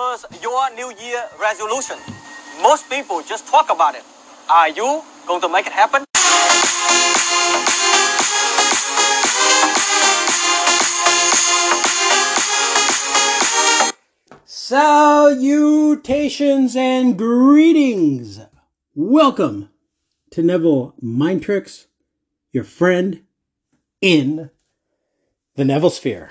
was your New Year resolution? Most people just talk about it. Are you going to make it happen? Salutations and greetings. Welcome to Neville Mind Tricks, your friend in the Neville Sphere.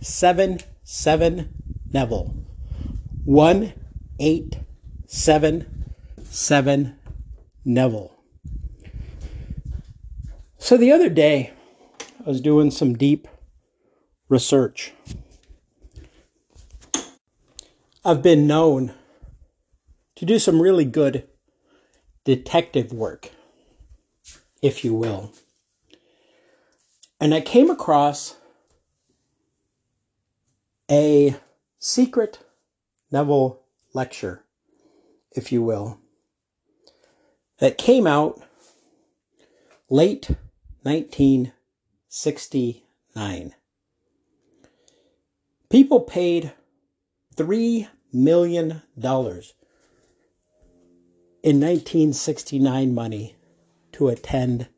1877 Neville. 1877 Neville. So the other day, I was doing some deep research. I've been known to do some really good detective work, if you will. And I came across a secret Neville lecture, if you will, that came out late 1969. People paid $3 million in 1969 money to attend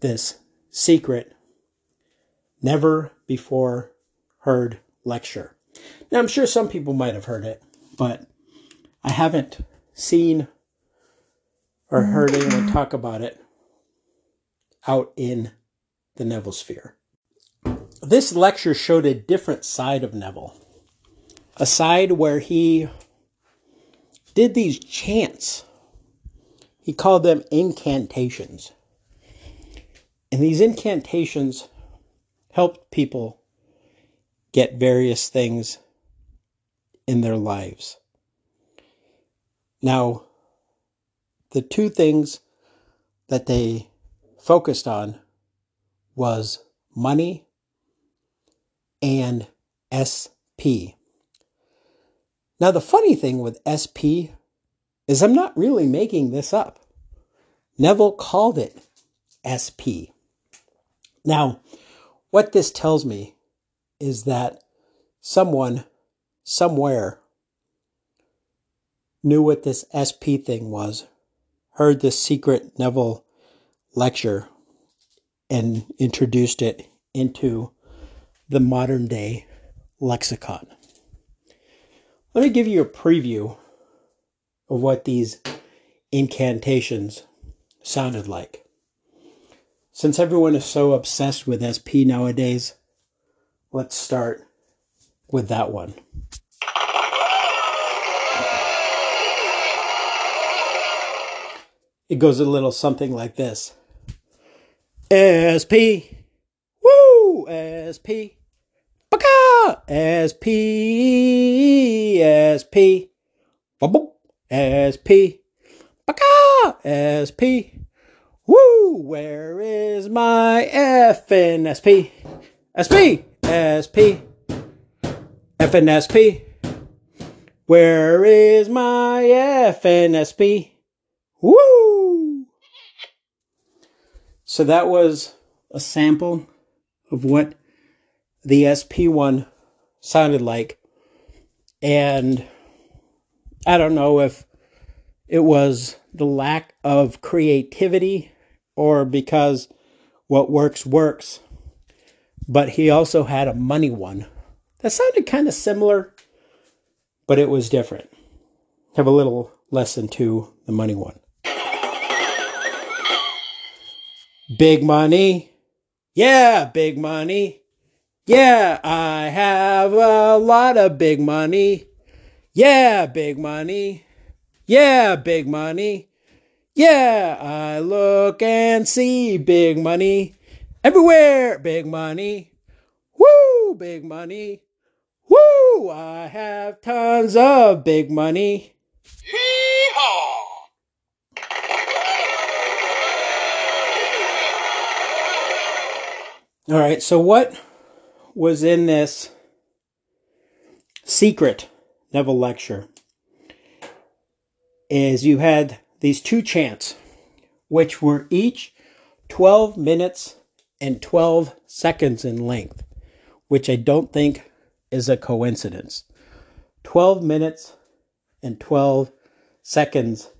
this secret, never before heard lecture. Now, I'm sure some people might have heard it, but I haven't seen or heard anyone talk about it out in the Neville sphere this lecture showed a different side of Neville, a side where he did these chants. He called them incantations. And these incantations helped people get various things in their lives. Now, the two things that they focused on was money and SP. Now, the funny thing with SP is I'm not really making this up. Neville called it SP. Now, what this tells me is that someone somewhere knew what this SP thing was, heard this secret Neville lecture, and introduced it into the modern day lexicon. Let me give you a preview of what these incantations sounded like. Since everyone is so obsessed with SP nowadays, let's start with that one. It goes a little something like this SP, woo, SP, Baka! SP, SP, SP, Baka! SP. Woo! Where is my F in SP? SP, SP, FNSP. Where is my FNSP? Woo! So that was a sample of what the SP1 sounded like. And I don't know if it was the lack of creativity or because what works works. But he also had a money one that sounded kind of similar, but it was different. Have a little lesson to the money one. Big money. Yeah, big money. Yeah, I have a lot of big money. Yeah, big money. Yeah, big money. Yeah, I look and see big money everywhere. Big money. Woo, big money. Woo, I have tons of big money. Hee-haw! All right, so what was in this secret Neville lecture is you had these two chants, which were each 12 minutes and 12 seconds in length, which I don't think is a coincidence. 12 minutes and 12 seconds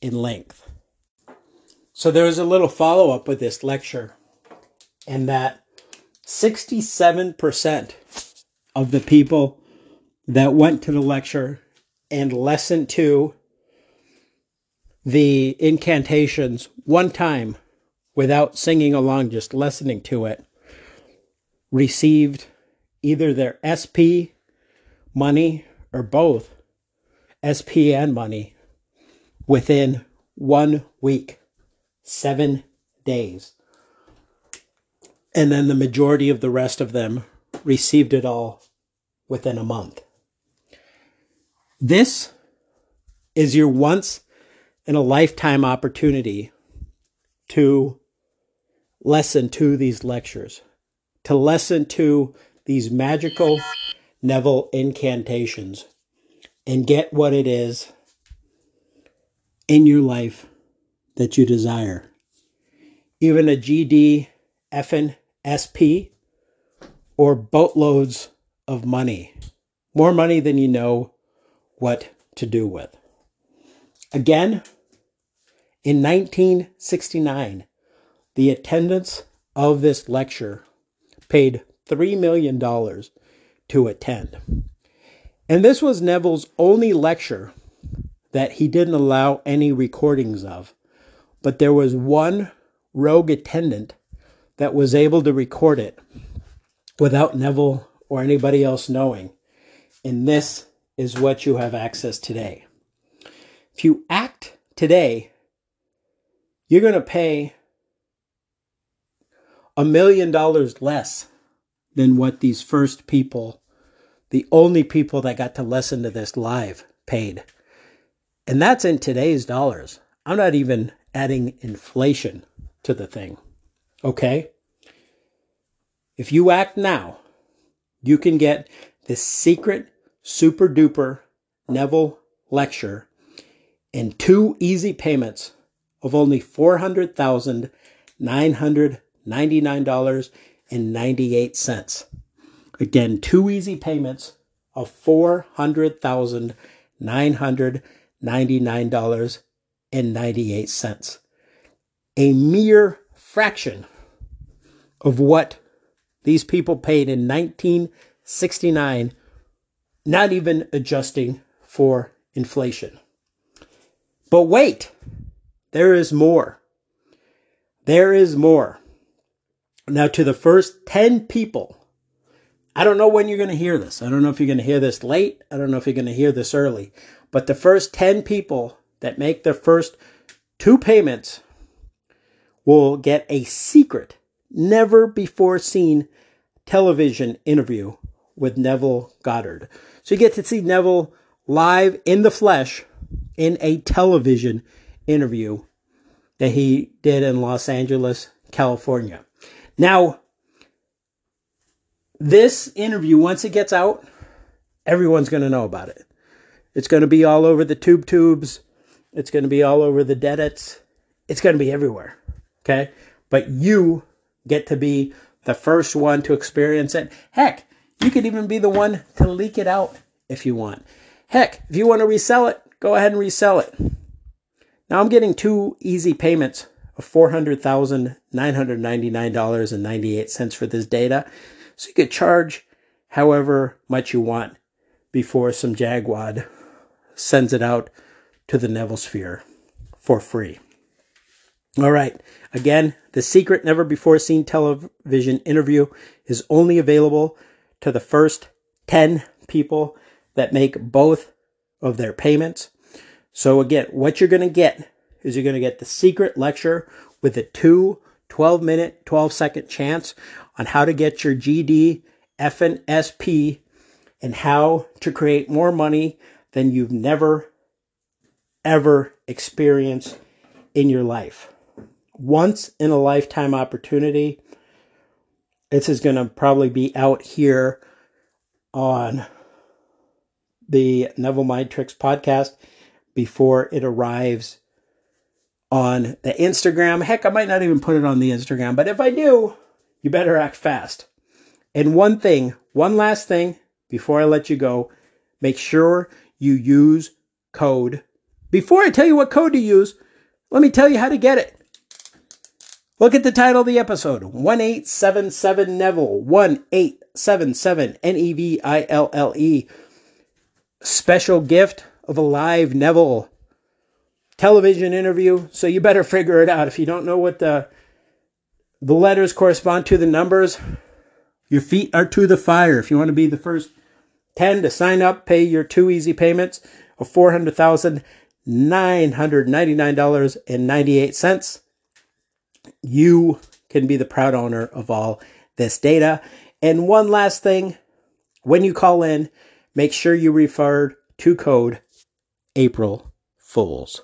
in length. So there was a little follow up with this lecture, and that 67% of the people that went to the lecture and listened to the incantations one time without singing along, just listening to it, received either their SP money or both SP and money within one week, seven days. And then the majority of the rest of them received it all within a month. This is your once in a lifetime opportunity to listen to these lectures, to listen to these magical Neville incantations and get what it is in your life that you desire. Even a GD, FN, SP, or boatloads of money. More money than you know what to do with. Again, in 1969, the attendance of this lecture paid $3 million to attend. And this was Neville's only lecture that he didn't allow any recordings of. But there was one rogue attendant that was able to record it without Neville or anybody else knowing. And this is what you have access today. If you act today you're going to pay a million dollars less than what these first people, the only people that got to listen to this live, paid. And that's in today's dollars. I'm not even adding inflation to the thing. Okay? If you act now, you can get this secret super duper Neville lecture in two easy payments of only $400,999.98. Again, two easy payments of $400,999.98. A mere fraction of what these people paid in 1969, not even adjusting for inflation. But wait, there is more. There is more. Now, to the first 10 people, I don't know when you're going to hear this. I don't know if you're going to hear this late. I don't know if you're going to hear this early. But the first 10 people that make their first two payments will get a secret, never before seen television interview with Neville Goddard. So you get to see Neville live in the flesh in a television interview that he did in Los Angeles, California. Now, this interview, once it gets out, everyone's going to know about it. It's going to be all over the tube tubes. It's going to be all over the deadits. It's going to be everywhere. Okay. But you get to be the first one to experience it. Heck, you could even be the one to leak it out if you want. Heck, if you want to resell it, go ahead and resell it. Now I'm getting two easy payments of $400,999.98 for this data. So you could charge however much you want before some Jagwad sends it out to the Neville Sphere for free. All right. Again, the secret never before seen television interview is only available to the first 10 people that make both of their payments. So again, what you're going to get is you're going to get the secret lecture with a two 12 minute, 12 second chance on how to get your GD, FN, SP, and how to create more money than you've never, ever experienced in your life. Once in a lifetime opportunity. This is going to probably be out here on the Neville Mind Tricks podcast before it arrives on the Instagram. Heck, I might not even put it on the Instagram, but if I do, you better act fast And one thing, one last thing before I let you go, make sure you use code. Before I tell you what code to use, let me tell you how to get it. Look at the title of the episode 1877 Neville, 1877 N E V I L L E. Special gift of a live Neville television interview. So you better figure it out. If you don't know what the the letters correspond to the numbers, your feet are to the fire. If you want to be the first 10 to sign up, pay your two easy payments of $400,999.98 you can be the proud owner of all this data. And one last thing when you call in, make sure you refer to code April Fools.